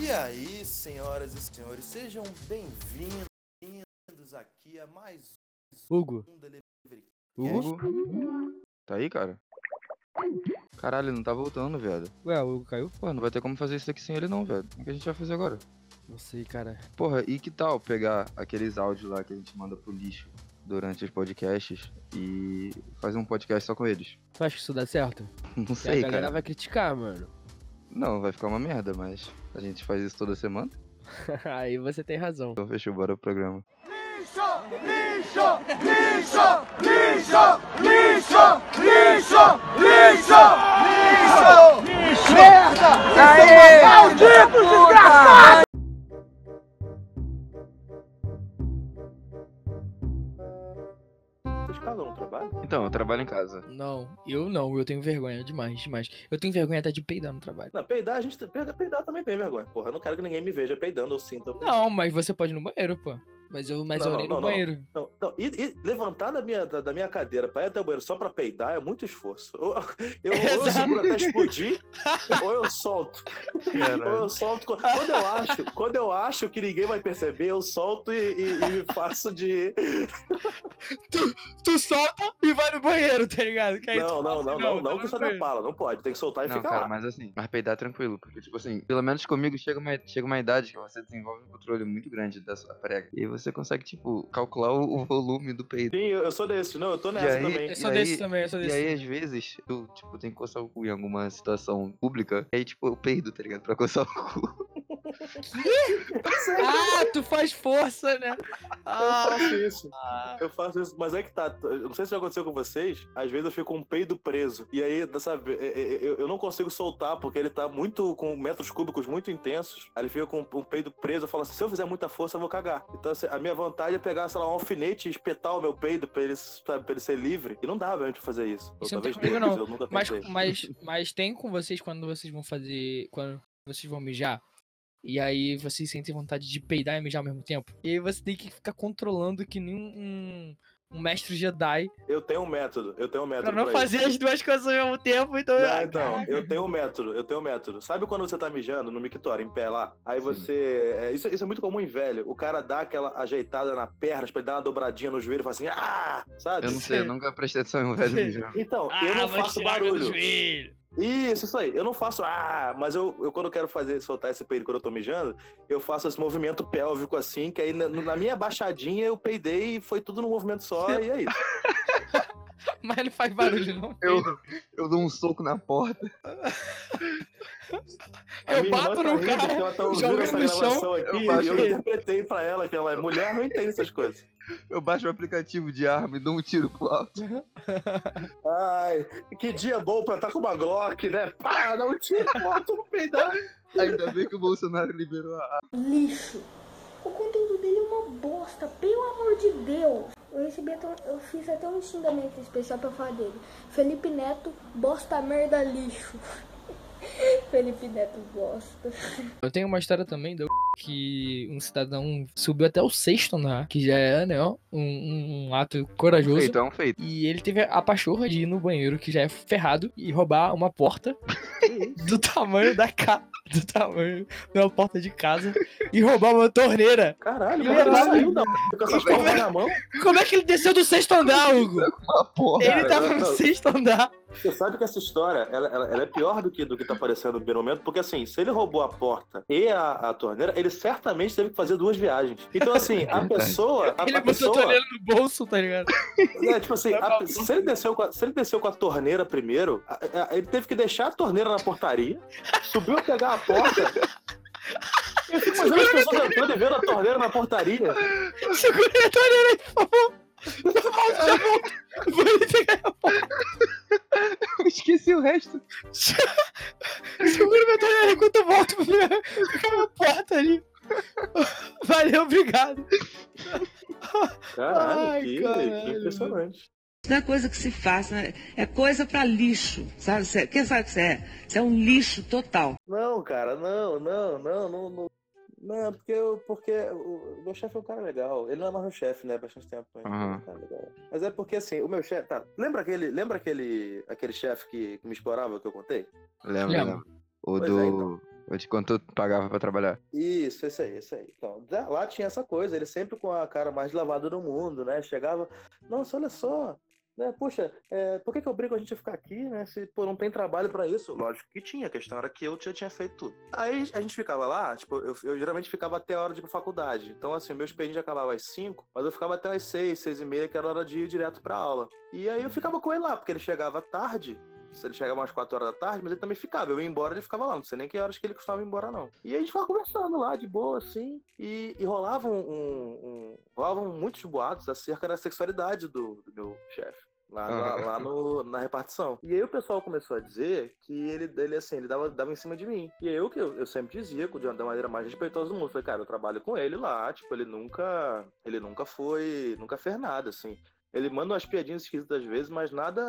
E aí, senhoras e senhores, sejam bem-vindos aqui a mais Hugo. um Delivery Hugo? Tá aí, cara? Caralho, ele não tá voltando, velho. Ué, o Hugo caiu? Pô, não vai ter como fazer isso aqui sem ele não, velho. O que a gente vai fazer agora? Não sei, cara. Porra, e que tal pegar aqueles áudios lá que a gente manda pro lixo durante os podcasts e fazer um podcast só com eles? Tu acha que isso dá certo? Não Porque sei, a galera cara. vai criticar, mano. Não, vai ficar uma merda, mas a gente faz isso toda semana. Aí você tem razão. Então fechou, bora pro programa. Vocês Não, eu não, eu tenho vergonha demais, demais. Eu tenho vergonha até de peidar no trabalho. Não, peidar, a gente peidar, peidar também tem vergonha. Porra, eu não quero que ninguém me veja peidando ou sinta. Não, mas você pode ir no banheiro, pô. Mas eu, mas Não, eu olhei não, no não. banheiro. Não, não, e, e levantar da minha, da, da minha cadeira pra ir até o banheiro só pra peidar é muito esforço. Eu, eu, ou eu Exato. seguro até explodir, ou eu solto. Ou eu solto. Quando eu acho, quando eu acho que ninguém vai perceber, eu solto e, e, e faço de. Tu solta e vai no banheiro, tá ligado? Que aí Não, tu não, fala não, assim, não, não, que isso da pala, não pode, tem que soltar e Não, ficar cara, lá. mas assim, mas peidar é tranquilo, porque, tipo assim, pelo menos comigo chega uma, chega uma idade que você desenvolve um controle muito grande da sua prega. E aí você consegue, tipo, calcular o, volume do peido. Sim, eu, sou desse, não, eu tô E nessa aí- também. Eu sou E desse aí- também, eu sou E desse. aí, às vezes, eu, tipo, tenho que coçar o cu em alguma situação pública. E aí, tipo, eu peido, tá ligado? Pra coçar o cu. Ah, tu faz força, né? Eu Ah, faço isso. ah. Eu faço isso, mas é que tá. Eu não sei se já aconteceu com vocês. Às vezes eu fico com um peido preso. E aí, sabe, é- é- eu, eu não consigo soltar porque ele tá muito com metros cúbicos muito intensos. Aí ele fica com um peido preso. Eu falo assim: se eu fizer muita força, eu vou cagar. Então, assim, a minha vontade é pegar, sei lá, um alfinete e espetar o meu peido pra ele, sabe, pra ele ser livre. E não dá pra gente fazer isso. Isso não talvez tem comigo, não. mas Eu nunca Mas, tentei. mas, mas tem com vocês quando vocês vão fazer. Quando vocês vão mijar. E aí vocês sentem vontade de peidar e mijar ao mesmo tempo. E aí você tem que ficar controlando que nem um, um mestre Jedi. Eu tenho um método. Eu tenho um método. Pra não pra fazer isso. as duas coisas ao mesmo tempo, então. Não, ah, então, eu tenho um método, eu tenho um método. Sabe quando você tá mijando no mictório, em pé lá? Aí você. é, isso, isso é muito comum em velho. O cara dá aquela ajeitada na perna, pra ele dar uma dobradinha no joelho e fala assim, ah! Sabe? Eu não sei, eu nunca prestei atenção em um velho mijando. Então, Ah, eu não faço barulho. Isso, isso aí. Eu não faço ah, mas eu, eu quando eu quero fazer, soltar esse peido quando eu tô mijando, eu faço esse movimento pélvico assim, que aí na, na minha baixadinha eu peidei e foi tudo num movimento só, e é isso. Mas não faz barulho, não. Eu, eu dou um soco na porta. Eu bato irmã no rindo cara, que ela tá jogo no chão, aqui eu baixo eu ele. interpretei pra ela que ela é mulher, não entende essas coisas. Eu baixo o aplicativo de arma e dou um tiro pro alto. Ai, que dia bom pra estar com uma Glock, né? Pá, dá um tiro, bota no peidar. Ainda bem que o Bolsonaro liberou a lixo. O conteúdo dele é uma bosta, pelo amor de Deus. Eu recebi até, eu fiz até um xingamento especial pra falar dele. Felipe Neto, bosta merda lixo. Felipe Neto bosta. Eu tenho uma história também do que um cidadão subiu até o sexto andar, que já é, né, ó, um, um ato corajoso. feito, é um feito. E ele teve a pachorra de ir no banheiro, que já é ferrado, e roubar uma porta do tamanho da casa. Do tamanho de uma porta de casa. E roubar uma torneira. Caralho, Ele é era- saiu da com essas Como é na mão? Como é que ele desceu do sexto andar, Hugo? Porra. Ele Cara, tava no sexto andar. Você sabe que essa história, ela, ela- ela é pior do que, do que tá aparecendo no primeiro momento, porque assim, se ele roubou a porta e a, a torneira, ele certamente teve que fazer duas viagens. Então assim, a pessoa... A, Ele a botou a torneira no bolso, tá ligado? É, tipo assim, a- se, ele desceu com a, se ele desceu com a torneira primeiro, a- a- ele teve que deixar a torneira na portaria, subiu a pegar a porta. Eu fico imaginando as pessoas entrando e vendo a torneira na portaria. Segura a torneira aí, por favor. Eu esqueci o resto. Segura minha torneira enquanto eu volto pra pegar a porta ali. Valeu, obrigado. Caralho, Ai, que, caralho, que impressionante. Isso não é coisa que se faz, né? é coisa pra lixo, sabe? Quem sabe o que você é? Você é um lixo total. Não, cara, não, não, não, não. não. Não, porque, eu, porque o meu chefe é um cara legal. Ele não é mais meu chefe, né? Bastante tempo. Mas, ele é mas é porque assim, o meu chefe. Tá, lembra aquele, lembra aquele, aquele chefe que, que me explorava que eu contei? Lembra, Lembro. lembra. O Pois é, do. então. Ou de quanto tu pagava pra trabalhar? Isso, esse aí, esse aí. Então, lá tinha essa coisa, ele sempre com a cara mais lavada do mundo, né? Chegava, nossa, olha só, né? Poxa, é, por que que obriga a gente a ficar aqui, né? Se não tem trabalho pra isso? Lógico que tinha, a questão era que eu já tinha feito tudo. Aí a gente ficava lá, tipo, eu, eu geralmente ficava até a hora de ir pra faculdade. Então, assim, meu expediente acabava às 5, mas eu ficava até às 6, 6 e meia, que era hora de ir direto pra aula. E aí eu ficava com ele lá, porque ele chegava tarde, ele chegava umas 4 horas da tarde, mas ele também ficava. Eu ia embora, ele ficava lá. Não sei nem que horas que ele costumava ir embora, não. E a gente ficava conversando lá, de boa, assim. E, e rolavam, um, um- rolavam muitos boatos acerca da sexualidade do, do meu chefe. Lá, Aham. lá no- na repartição. E aí o pessoal começou a dizer que ele, ele assim, ele dava, dava em cima de mim. E aí eu que eu, eu sempre dizia, de uma- da maneira mais respeitosa do mundo, falei, cara, eu trabalho com ele lá, tipo, ele nunca. Ele nunca foi. Nunca fez nada, assim. Ele manda umas piadinhas esquisitas às vezes, mas nada.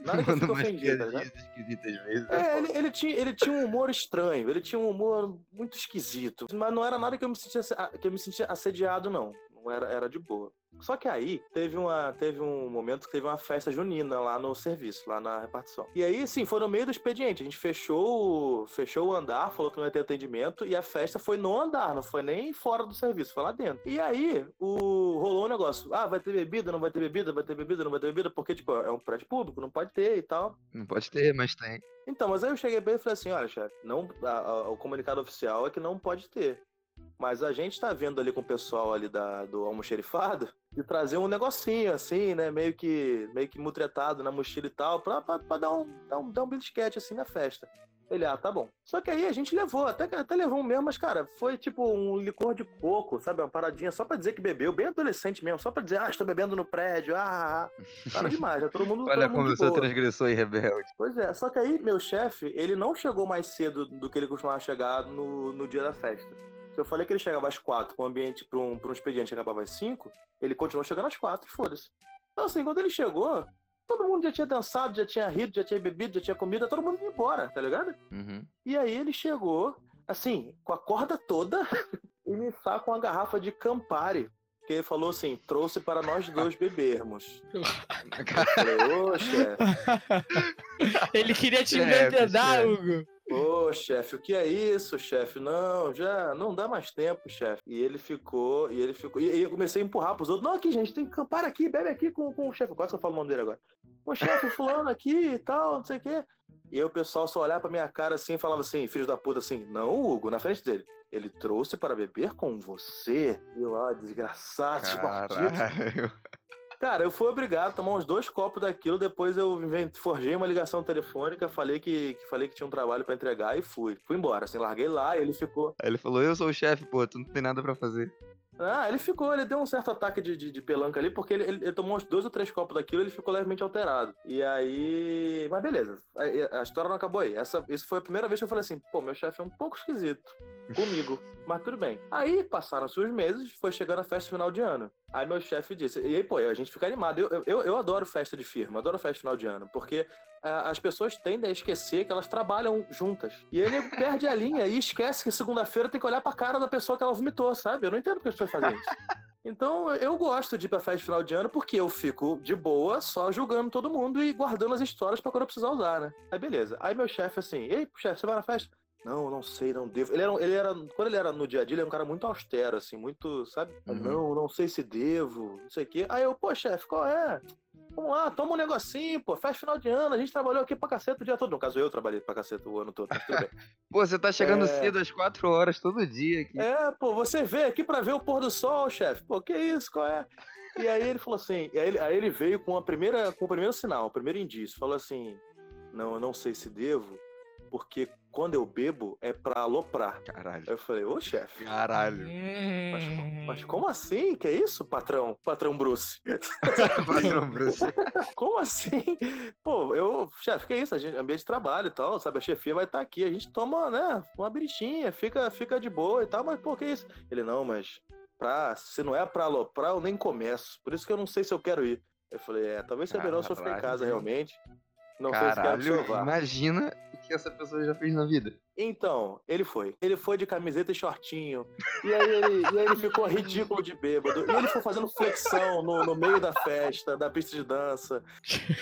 Nada que Manda umas ofendido, piadinhas esquisitas vezes. É, ele, ele tinha, ele tinha um humor estranho, ele tinha um humor muito esquisito. Mas não era nada que eu me sentia, que eu me sentia assediado, não. Não era, era de boa. Só que aí teve, uma, teve um momento que teve uma festa junina lá no serviço, lá na repartição. E aí, assim, foi no meio do expediente. A gente fechou, o- fechou o andar, falou que não ia ter atendimento, e a festa foi no andar, não foi nem fora do serviço, foi lá dentro. E aí, o, rolou um negócio. Ah, vai ter bebida, não vai ter bebida, vai ter bebida, não vai ter bebida, porque, tipo, é um prédio público, não pode ter e tal. Não pode ter, mas tem. Então, mas aí eu cheguei bem e falei assim, olha, chefe, não, a- a- o comunicado oficial é que não pode ter. Mas a gente tá vendo ali com o pessoal ali da, do almoxerifado de trazer um negocinho assim, né? Meio que, meio que mutretado na mochila e tal, pra, pra, pra dar, um, dar, um, dar um belisquete assim na festa. Ele, ah, tá bom. Só que aí a gente levou, até, até levou um mesmo, mas, cara, foi tipo um licor de coco, sabe? Uma paradinha só pra dizer que bebeu, bem adolescente mesmo, só pra dizer, ah, estou bebendo no prédio, ah, ah, ah. Nada demais, já todo mundo. Olha todo mundo como de eu sou boa. transgressor e rebelde. Pois é, só que aí meu chefe, ele não chegou mais cedo do que ele costumava chegar no, no dia da festa. Se eu falei que ele chegava às quatro com um ambiente para um, pra um expediente acabava às cinco, ele continuou chegando às quatro, foda-se. Então assim, quando ele chegou, todo mundo já tinha dançado, já tinha rido, já tinha bebido, já tinha comida, todo mundo ia embora, tá ligado? Uhum. E aí ele chegou, assim, com a corda toda e me com uma garrafa de Campari. Que ele falou assim, trouxe para nós dois bebermos. Falei, chefe. Ele queria te Chefe, envenenar, chefe. Hugo. Ô, chefe, o que é isso, chefe? Não, já não dá mais tempo, chefe. E ele ficou, e ele ficou. E aí eu comecei a empurrar pros outros. Não, aqui, gente, tem que acampar aqui, bebe aqui com, com o chefe. Quase que eu falo o nome dele agora. O chefe fulano aqui e tal, não sei o quê. E aí o pessoal só olhava pra minha cara assim e falava assim, filho da puta, assim, não, Hugo, na frente dele. Ele trouxe para beber com você. E eu, ah, desgraçado. Caralho. Cara, eu fui obrigado a tomar uns dois copos daquilo, depois eu forjei uma ligação telefônica, falei que, que falei que tinha um trabalho pra entregar e fui. Fui embora, assim, larguei lá e ele ficou. Aí ele falou, eu sou o chefe, pô, tu não tem nada pra fazer. Ah, ele ficou, ele deu um certo ataque de, de, de pelanca ali, porque ele, ele- ele tomou uns dois ou três copos daquilo ele ficou levemente alterado. E aí. Mas beleza, a, a história não acabou aí. Essa, isso foi a primeira vez que eu falei assim, pô, meu chefe é um pouco esquisito comigo, mas tudo bem. Aí passaram-se os meses, foi chegando a festa final de ano. Aí meu chefe disse, e aí, pô, a gente fica animado. Eu, eu, eu adoro festa de firma, adoro festa final de ano, porque as pessoas tendem a esquecer que elas trabalham juntas. E ele perde a linha e esquece que segunda-feira tem que olhar pra cara da pessoa que ela vomitou, sabe? Eu não entendo porque as pessoas fazem isso. Então eu gosto de ir pra festa de final de ano porque eu fico de boa, só julgando todo mundo e guardando as histórias pra quando eu precisar usar, né? Aí beleza. Aí meu chefe assim, ei, chefe, você vai na festa? Não, não sei, não devo. Ele era, ele era, quando ele era no dia a dia, ele era um cara muito austero, assim, muito, sabe? Uhum. Não, não sei se devo, não sei o quê. Aí eu, pô, chefe, qual é? Vamos lá, toma um negocinho, pô, festa final de ano, a gente trabalhou aqui pra caceta o dia todo. No caso, eu trabalhei pra caceta o ano todo, mas tudo bem. Pô, você tá chegando É. cedo às 4 horas todo dia aqui. É, pô, você veio aqui pra ver o pôr do sol, chefe. Pô, que isso, qual é? E aí ele falou assim, aí ele, aí ele veio com a primeira, com o primeiro sinal, o primeiro indício, falou assim: "Não, eu não sei se devo, porque quando eu bebo é pra aloprar". Caralho. Aí eu falei: "Ô, chefe, Caralho. mas, mas como assim? Que é isso, patrão? Patrão Bruce. Patrão Bruce. Como assim? Pô, eu, chefe, que isso? A gente, ambiente de trabalho e tal, sabe? A chefia vai estar aqui, a gente toma, né, uma biritinha, fica, fica de boa e tal, mas pô, que isso? Ele, não, mas pra, se não é pra aloprar, eu nem começo. Por isso que eu não sei se eu quero ir. Eu falei, é, talvez seja melhor se eu ficar em casa realmente. Não sei se quero que o Caralho, senhor vá. imagina que essa pessoa já fez na vida. Então, ele foi. Ele foi de camiseta e shortinho. E aí ele, e aí ele ficou ridículo de bêbado. E ele foi fazendo flexão no, no meio da festa, da pista de dança.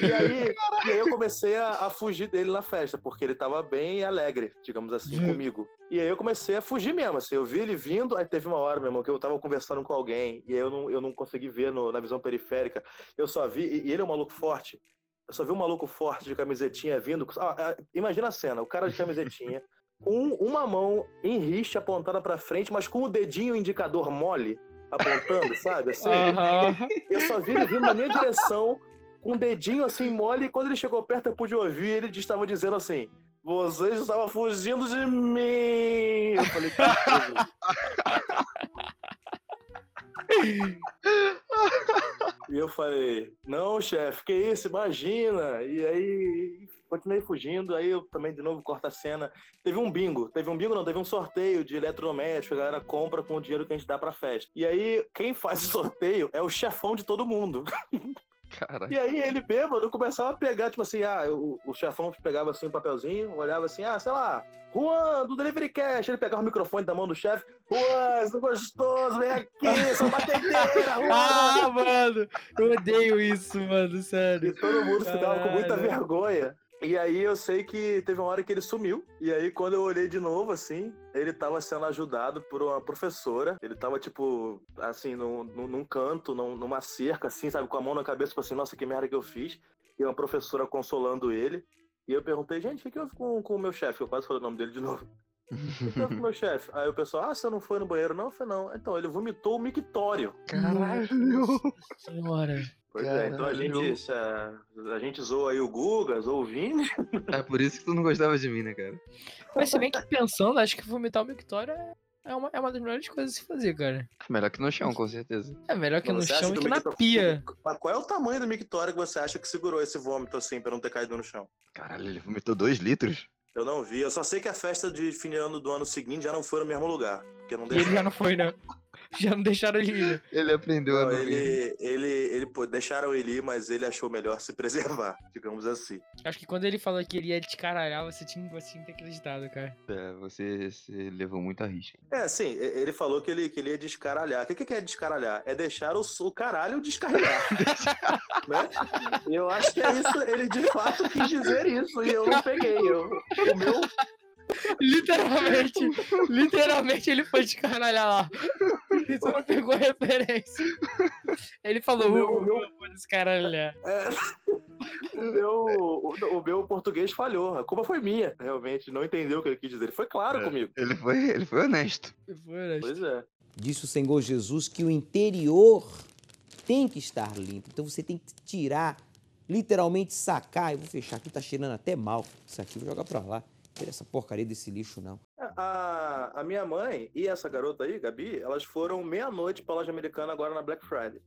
E aí, e aí eu comecei a, a fugir dele na festa, porque ele tava bem alegre, digamos assim, comigo. E aí eu comecei a fugir mesmo, assim. Eu vi ele vindo, aí teve uma hora, meu irmão, que eu tava conversando com alguém, e aí eu não, eu não consegui ver no- na visão periférica. Eu só vi, e e ele é um maluco forte. Eu só vi um maluco forte de camisetinha vindo. Ah, ah, imagina a cena, o cara de camisetinha, com uma mão em riche apontada pra frente, mas com o dedinho indicador mole apontando, sabe? Assim, eu só vi ele vindo na minha direção, com o dedinho assim mole, e quando ele chegou perto eu pude ouvir, ele estava dizendo assim: Vocês estavam fugindo de mim! Eu falei, "Caralho." E eu falei, não, chefe, que isso, imagina. E aí continuei fugindo, aí eu também de novo corta a cena. Teve um bingo, teve um bingo não, teve um sorteio de eletrodoméstico, a galera compra com o dinheiro que a gente dá pra festa. E aí, quem faz o sorteio é o chefão de todo mundo. Caralho. E aí ele bêbado começava a pegar, tipo assim, ah, o, o chefão pegava assim um papelzinho, olhava assim, ah, sei lá, Juan, do Delivery Cash, ele pegava o microfone da mão do chefe, Juan, isso é gostoso, vem aqui, sua batedeira, Juan! Ah, mano, eu odeio isso, mano, E sério. todo mundo ficava com muita vergonha. E aí eu sei que teve uma hora que ele sumiu. E aí quando eu olhei de novo, assim, ele tava sendo ajudado por uma professora. Ele tava, tipo, assim, num, num, num canto, num- numa cerca, assim, sabe, com a mão na cabeça, tipo assim, nossa, que merda que eu fiz. E uma professora consolando ele. E eu perguntei, gente, o que, que houve com, com o meu chefe? Eu quase falei o nome dele de novo. O que houve com o meu chefe? Aí o pessoal, ah, você não foi no banheiro? Não, eu falei, não. Então, ele vomitou o mictório. Caralho. Senhora. Pois é, então a gente, a, a gente zoa aí o Guga, zoa o Vini. É por isso que tu não gostava de mim, né, cara? Mas se bem que pensando, acho que vomitar o Mictório é- é uma, é uma das melhores coisas a se fazer, cara. Melhor que no chão, com certeza. É melhor que no chão e que na Mictório- pia. Mas qual é o tamanho do mictório que você acha que segurou esse vômito assim pra não ter caído no chão? Caralho, ele vomitou dois litros? Eu não vi, eu só sei que a festa de fim de ano do ano seguinte já não foi no mesmo lugar. Porque não E ele deixou. já não foi, né? Já não deixaram ele ir. né? Ele aprendeu a Não, não ir. ele, ele, ele, pô, deixaram ele ir, mas ele achou melhor se preservar, digamos assim. Acho que quando ele falou que ele ia descaralhar, você tinha, você tinha que ter acreditado, cara. É, você, você levou muita risca. É, sim, ele falou que ele, que ele ia descaralhar. O que, que é descaralhar? É deixar o, o caralho descaralhar. né? Eu acho que é isso, ele de fato quis dizer isso, e eu não peguei. Eu, o meu Literalmente, literalmente ele foi descaralhar lá. E Você não pegou referência. Ele falou, O meu- "Uh, o meu- eu vou descaralhar. É, o, meu, o, o meu português falhou. A culpa foi minha, realmente. Não entendeu o que ele quis dizer. Ele foi claro É. comigo. Ele foi, ele foi honesto. Foi, né? Pois é. Disse o Senhor Jesus que o interior tem que estar limpo. Então você tem que tirar, literalmente sacar. Eu vou fechar aqui, tá cheirando até mal. Isso aqui, vou jogar pra lá. Não quero essa porcaria desse lixo, não. A, a minha mãe e essa garota aí, Gabi, elas foram meia-noite pra loja americana agora na Black Friday.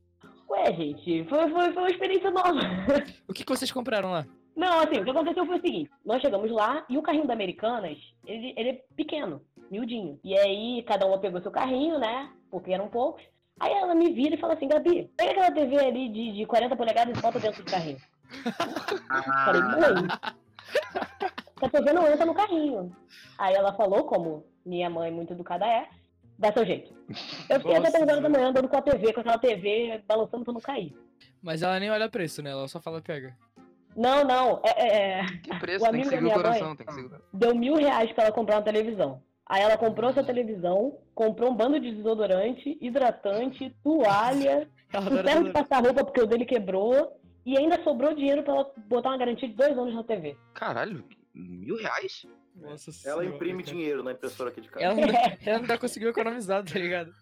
Ué, gente, foi, foi, foi uma experiência nova. O que, que vocês compraram lá? Não, assim, o que aconteceu foi o seguinte: nós chegamos lá e o carrinho da Americanas, ele, ele é pequeno, miudinho. E aí, cada uma pegou seu carrinho, né? Porque eram poucos. Aí ela me vira e fala assim: Gabi, pega aquela TV ali de, de 40 polegadas e bota dentro do carrinho. Falei, mãe, essa TV não entra no carrinho. Aí ela falou, como minha mãe muito educada é, dá seu jeito. Eu fiquei até Nossa, 3 horas da mãe. manhã andando com a TV, com aquela TV balançando pra não cair. Mas ela nem olha preço, né? Ela só fala pega. Não, não, é- é, é, Que preço, O tem que seguir o minha coração, mãe- tem que seguir o coração. deu mil reais pra ela comprar uma televisão. Aí ela comprou essa televisão, comprou um bando de desodorante, hidratante, toalha, ferro de passar roupa porque o dele quebrou. E ainda sobrou dinheiro pra ela botar uma garantia de dois anos na TV. Caralho, mil reais? Nossa Ela senhora, imprime cara. dinheiro na impressora aqui de casa. Ela ainda, ela ainda conseguiu economizar, tá ligado?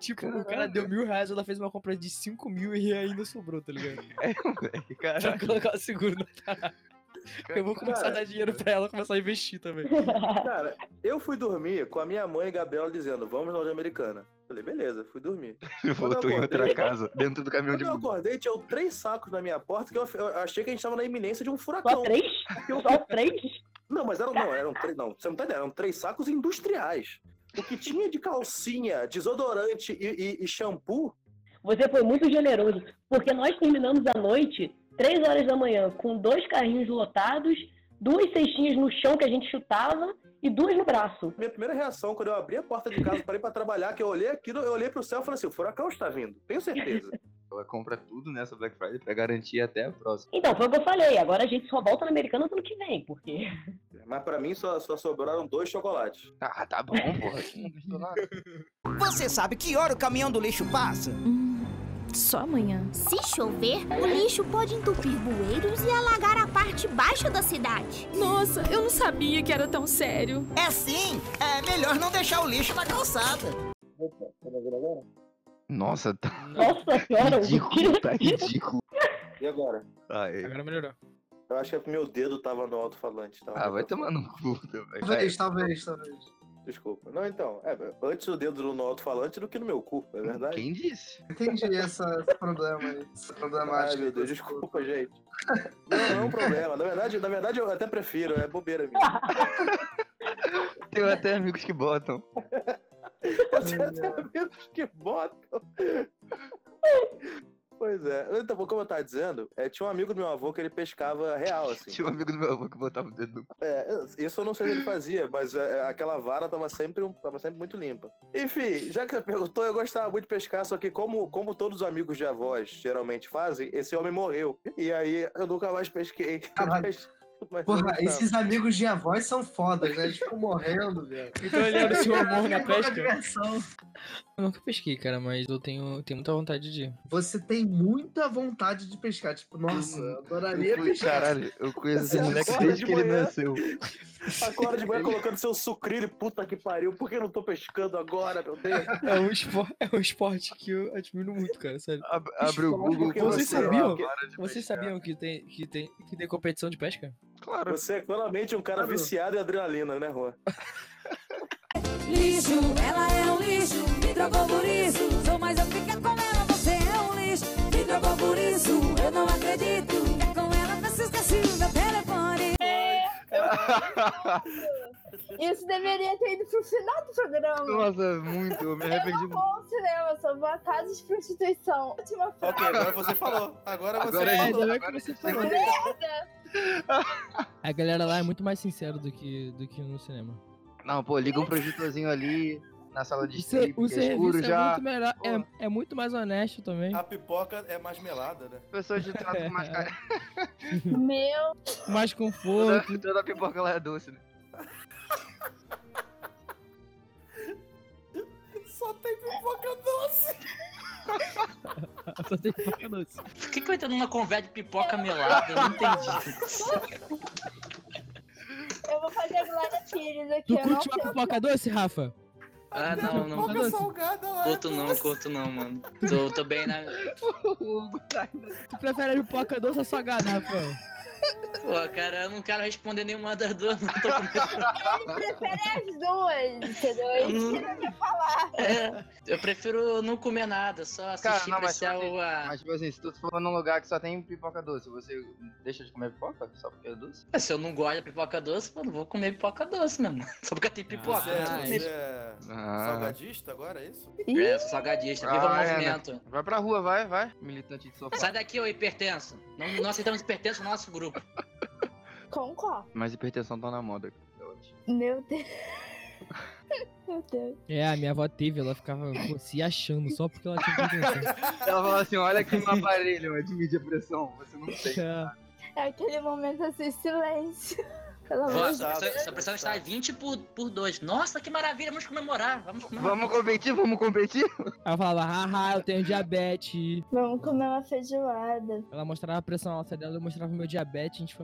Tipo, o cara deu mil reais, ela fez uma compra de cinco mil e ainda sobrou, tá ligado? É, velho, Pra caralho. colocar o seguro na. Eu vou começar a Cara. dar dinheiro pra ela começar a investir também. Cara, eu fui dormir com a minha mãe e Gabriela dizendo, vamos na loja americana. Falei, beleza, fui dormir. Voltou em outra casa, dentro do caminhão Quando de eu acordei, tinha três sacos na minha porta que eu, eu achei que a gente tava na iminência de um Só furacão. três? Só três? Não, mas eram, não, eram três, não, você não tá entendendo, eram três sacos industriais. O que tinha de calcinha, desodorante e, e- e shampoo, Você foi muito generoso, porque nós terminamos a noite, três horas da manhã, com dois carrinhos lotados, duas cestinhas no chão que a gente chutava e duas no braço. Minha primeira reação, quando eu abri a porta de casa, parei pra trabalhar, que eu olhei aquilo, eu olhei pro céu e falei assim, o furacão está vindo, tenho certeza. Ela compra tudo nessa Black Friday pra garantir até a próxima. Então, foi o que eu falei. Agora a gente só volta na Americana ano que vem, porque. Mas pra mim só, só sobraram dois chocolates. Ah, tá bom, porra. Você sabe que hora o caminhão do lixo passa? Só amanhã. Se chover, o lixo pode entupir bueiros e alagar a parte baixa da cidade. Nossa, eu não sabia que era tão sério. É sim, é melhor não deixar o lixo na calçada. Nossa, tá Nossa senhora, o ridículo, tá ridículo. E agora? Ah, é. Agora melhorou. Eu acho que é meu dedo tava no alto-falante. tava Ah, no vai tomar no cu, velho. Talvez, talvez, talvez. Desculpa. Não, então, é, antes o dedo no alto-falante do que no meu cu, é verdade? Quem disse? Entendi essa, esse problema aí. Essa Ai, problemática. meu Deus, desculpa, gente. Não, não é um problema. Na verdade, na verdade, eu até prefiro, é bobeira minha. Tenho até amigos que botam. Você até amigos que botam. Pois é. Então, como eu tava dizendo, é, tinha um amigo do meu avô que ele pescava real, assim. Tinha um amigo do meu avô que botava o dedo no cu. É, isso eu não sei o que ele fazia, mas é, aquela vara tava sempre, um- tava sempre muito limpa. Enfim, já que você perguntou, eu gostava muito de pescar, só que como, como todos os amigos de avós geralmente fazem, esse homem morreu. E aí eu nunca mais pesquei. Caralho. Mas- Porra, esses amigos de avós são fodas, né? Eles ficam morrendo, velho. Então ele era o seu amor na pesca? diversão? Eu nunca pesquei, cara, mas eu tenho, tenho muita vontade de ir. Você tem muita vontade de pescar. Tipo, nossa, eu adoraria Eu fui, pescar. caralho, eu conheço esse moleque desde de que ele nasceu. Acorda de manhã colocando seu sucrilho, puta que pariu, por que eu não tô pescando agora, meu Deus? É um esporte, é um esporte que eu admiro muito, cara, sério. Ab- Abre o Google. Porque Vocês você- sabiam? De Vocês sabiam que tem, que, tem, que tem competição de pesca? Claro. Você é claramente um cara Claro. viciado em adrenalina, né, Juan? Lixo, ela é um lixo, me trocou por isso. Sou mais eu ficar com ela, você é um lixo, me trocou por isso. Eu não acredito, ficar com ela, você esqueceu meu telefone. Isso deveria ter ido pro final do programa. Nossa, muito, eu me arrependi Eu muito. não vou ao cinema, só vou a casa de prostituição. Última frase. Ok, agora você falou. Agora você Agora é falou. agora que você falou. falou. A galera lá é muito mais sincera do que, do que no cinema. Não, pô, liga um projetorzinho ali na sala de strip, o é escuro serviço é já. muito melhor, é, é muito mais honesto também. A pipoca é mais melada, né? Pessoas de trato com mais carinho. Meu, Mais Toda, conforto. toda pipoca lá é doce, né? Só tem pipoca doce. Só tem pipoca doce. Por que, que eu entro numa conversa de pipoca melada? Eu não entendi. eu vou fazer a Glória Pires aqui. Tu eu não curte uma pipoca doce, Rafa? Ah, não, não. Pipoca salgada lá. Curto não, curto não, mano. Tô, tô bem na. Tu prefere a pipoca doce ou salgada, Rafael? Pô, cara, eu não quero responder nenhuma das duas, não. Tô com Ele prefere as duas, entendeu? É isso que ele quer falar. É, eu prefiro não comer nada, só Cara, assistir não, mas tipo assim, a- Mas, tipo assim, se tu for num lugar que só tem pipoca doce, você deixa de comer pipoca? Só porque é doce? Se eu não gosto de pipoca doce, pô, não vou comer pipoca doce mesmo. Só porque tem pipoca. Você, é- Ah, você é Ah. salgadista agora, é isso? É, sou salgadista, viva o Ah, é, né? movimento. Vai pra rua, vai, vai. Militante de sofá. Sai daqui, ô hipertenso. Não, não aceitamos hipertenso no nosso grupo. Concordo. Mas hipertensão tá na moda. Meu Deus. Meu Deus. É, a minha avó teve, ela ficava pô, se achando só porque ela tinha pretensão. Ela fala assim, olha aqui no aparelho, é de medir a pressão, você não tem. É. É aquele momento assim, silêncio. Pelo amor de Deus. essa, pressão está 20 por, por 2. Nossa, que maravilha, vamos comemorar. Vamos comemorar. Vamos competir, vamos competir? Ela falava, haha, eu tenho diabetes. Vamos comer uma feijoada. Ela mostrava a pressão alta dela, eu mostrava o meu diabetes, a gente.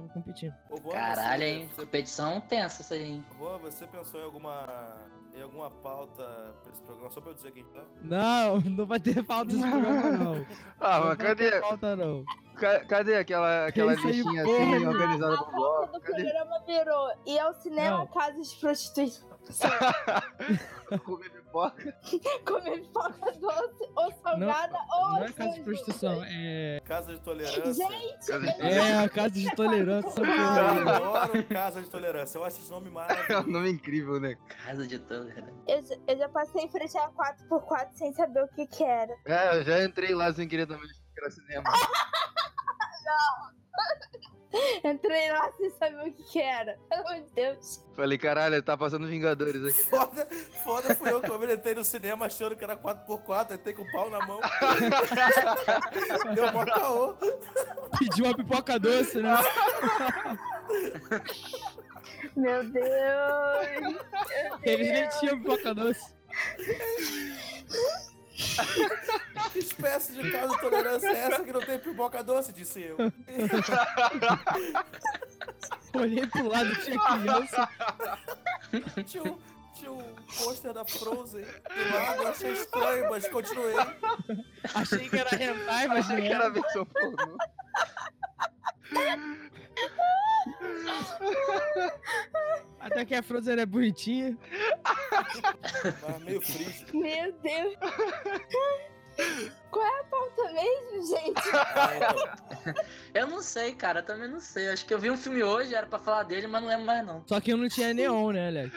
Ô, Juan, Caralho, você- hein? Competição tensa isso aí, hein? Juan, você pensou em alguma, em alguma pauta pra esse programa? Só pra eu dizer quem tá? Não, não vai ter falta nesse programa, não. Ah, não mas vai cadê, ter falta, não. Ca- cadê aquela, aquela listinha porra? assim, organizada A por bloco? do Cadê? programa virou ir ao cinema, Não. casa de prostituição, Comer pipoca? comer pipoca doce ou salgada ou Não é as casa de prostituição, é. Casa de tolerância. Gente, É a casa de tolerância. essa Eu adoro Casa de Tolerância. Eu acho esse nome É um maravilhoso. nome incrível, né? Casa de tolerância. eu, já- eu já passei em frente a 4x4 sem saber o que que era. É, eu já entrei lá sem querer também, que era cinema. Entrei lá sem saber o que, que era. Pelo amor de Deus. Falei, caralho, tá passando Vingadores aqui. Foda, foda fui eu que eu entrei no cinema achando que era 4x4, entrei com o pau na mão. Deu mó caô. Pediu uma pipoca doce, né? Meu Deus. Eles nem tinham pipoca doce. Que espécie de caso de tolerância é essa que não tem pipoca doce? Disse eu. Olhei pro lado, tinha criança. Tinha um, tinha um pôster da Frozen do lado, achei estranho, mas continuei. Achei que era hentai, mas Achei não que era era. versão pornô. Até que a Frozen é bonitinha. Mas meio frio. Meu Deus. Qual é a pauta mesmo, gente? Eu não sei, cara, eu também não sei. Acho que eu vi um filme hoje, era pra falar dele, mas não lembro mais não. Só que eu não tinha neon, né, Alex?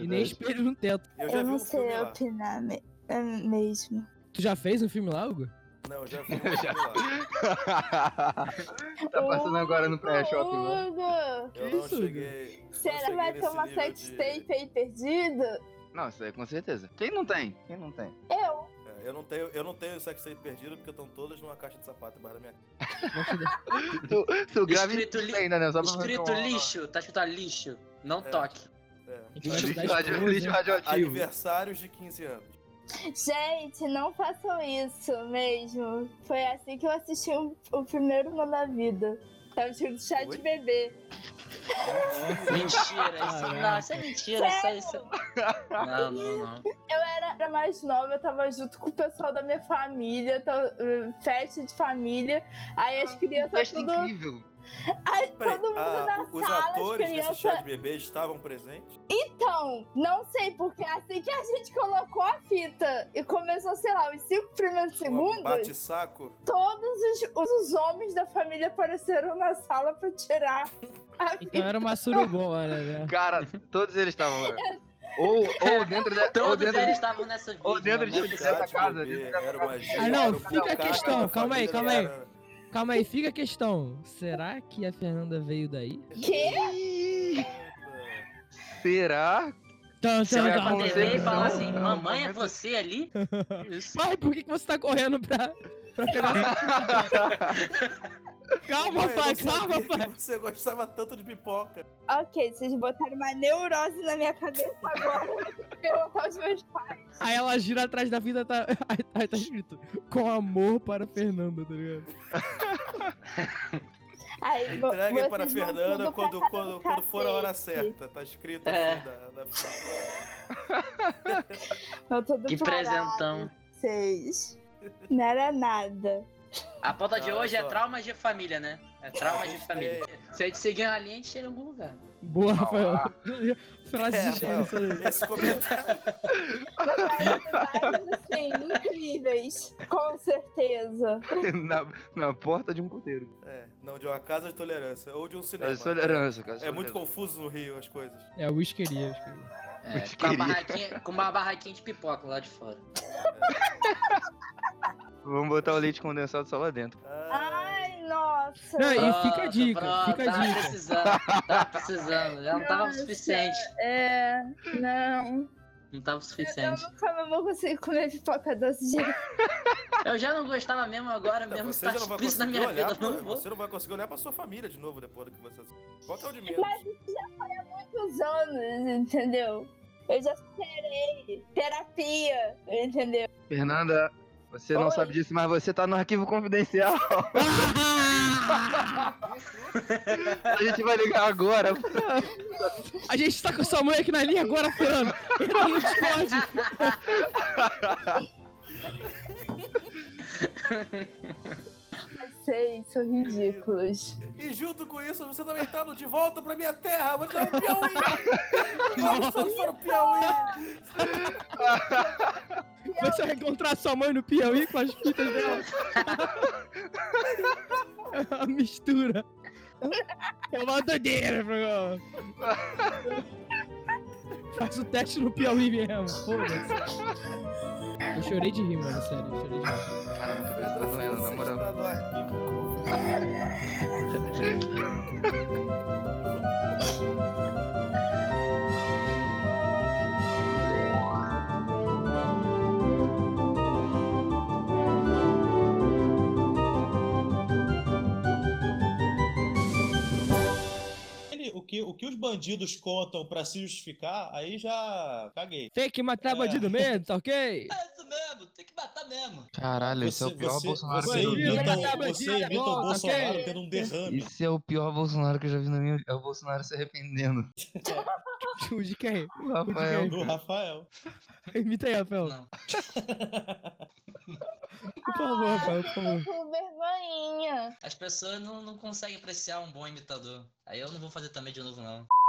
E nem espelho no teto. Eu já vi não um sei opinar me- é mesmo. Tu já fez um filme lá, Hugo? Não, eu já vi filme lá. Tá passando agora no pré-shopping. Hugo! Eu Que não isso, cheguei. Será que vai ter uma sex de- tape aí perdida? Não, isso aí com certeza. Quem não tem? Quem não tem? Eu. É, Eu não tenho, eu não tenho sex tape perdido porque estão todas numa caixa de sapato embaixo da minha Tu, tu grava Escrito, li- ainda, né? Só escrito uma- lixo, tá escrito ali, lixo. Não toque. É. Lixo radio- lixo radioativo. Aniversários de 15 anos. Gente, não façam isso mesmo. Foi assim que eu assisti o, o primeiro Não da Vida. Tava escrito chá de bebê. Mentira, isso não, isso é mentira, isso é isso. Não, não, não. Eu era, era mais nova, eu tava junto com o pessoal da minha família, eh, festa de família. Aí as crianças Festa tudo. incrível. Aí Peraí, todo mundo ah, na os sala, as atores desse crianças. chá de bebê estavam presentes? Então, não sei, porque assim que a gente colocou a fita e começou, sei lá, os cinco primeiros segundos, Bate-saco? todos os, os homens da família apareceram na sala pra tirar a Então era uma surubona, né? Cara, todos eles estavam lá. Ou, ou dentro da. ou Todos dentro eles de- estavam nessa vida. ou dentro de mano. dessa casa. bebê, dentro dessa era casa. uma Ah, era não, um fica a questão, calma aí, calma aí. era- Calma aí, fica a questão. Será que a Fernanda veio daí? Quê? Será? Tan, Você pra TV e fala assim, mamãe é você ali? Pai, por que, que você tá correndo pra, pra pegar Calma, pai, calma, pai. que Você gostava tanto de pipoca. Ok, vocês botaram uma neurose na minha cabeça agora. Perguntar aos meus pais. Aí ela gira atrás da vida, tá, aí, aí tá escrito, com amor para Fernanda, tá ligado? Aí, Entregue para Fernanda quando, quando, do quando for a hora certa. Tá escrito É. assim da, da... Que parar, presentão. Vocês. Não era nada. A pauta de hoje é traumas de família, né? É traumas de família. Se a gente seguir uma linha, a gente chega em algum lugar. Boa, Rafael. Frase É, de aí. Esse comentário. Incríveis. Com certeza. na, na porta de um puteiro. É, não, de uma casa de tolerância. Ou de um cinema. É tolerância, cara. É muito confuso no Rio as coisas. É, o whiskeria, whiskeria. É, Mas com, uma barraquinha, com uma barraquinha de pipoca lá de fora. Vamos botar o leite condensado só lá dentro. Ai, nossa. Não, e fica a dica, pronto, fica a tava dica. precisando, tava precisando. Já não tava o Nossa, suficiente. É, não. Não tava o Eu suficiente. nunca mais vou conseguir comer pipoca doce de Eu já não gostava mesmo, agora Não, mesmo você tá explícito na conseguir minha vida. olhar eu Não vou. você não vai conseguir olhar pra sua família de novo depois do que você Qual que é o de menos? Mas isso já foi há muitos anos, entendeu? Eu já superei. Terapia, entendeu? Fernanda, você não Oi. sabe disso, mas você tá no arquivo confidencial. A gente vai ligar agora. A gente tá com sua mãe aqui na linha agora, Fernanda. Entra no Discord. Vocês são ridículos. E junto com isso, você também tá no de volta pra minha terra. Você tá no Piauí. Vamos para o Piauí. Você vai encontrar sua mãe no Piauí com as fitas dela. É uma mistura. É uma doideira, programa. Faz o teste no Piauí mesmo. Foda-se. Eu chorei de rir, mano, sério. Eu chorei de rir. Caramba, a cabeça tá doendo, na moral. Tá o, que, o que os bandidos contam pra se justificar, aí já caguei. Tem que matar bandido mesmo, tá ok? É isso mesmo, tem que matar mesmo. Caralho, esse é o pior você- Bolsonaro você que eu já vi. imita na o- minha vida. você imita o volta, Bolsonaro tendo um derrame. Esse é o pior Bolsonaro que eu já vi na minha vida. É o Bolsonaro se arrependendo. O de quem? O Rafael. Do Rafael. Imita aí, Rafael. Por favor, Rafael, por favor. Com vergonhinha. As pessoas não, não conseguem apreciar um bom imitador. Aí eu não vou fazer também de novo, não.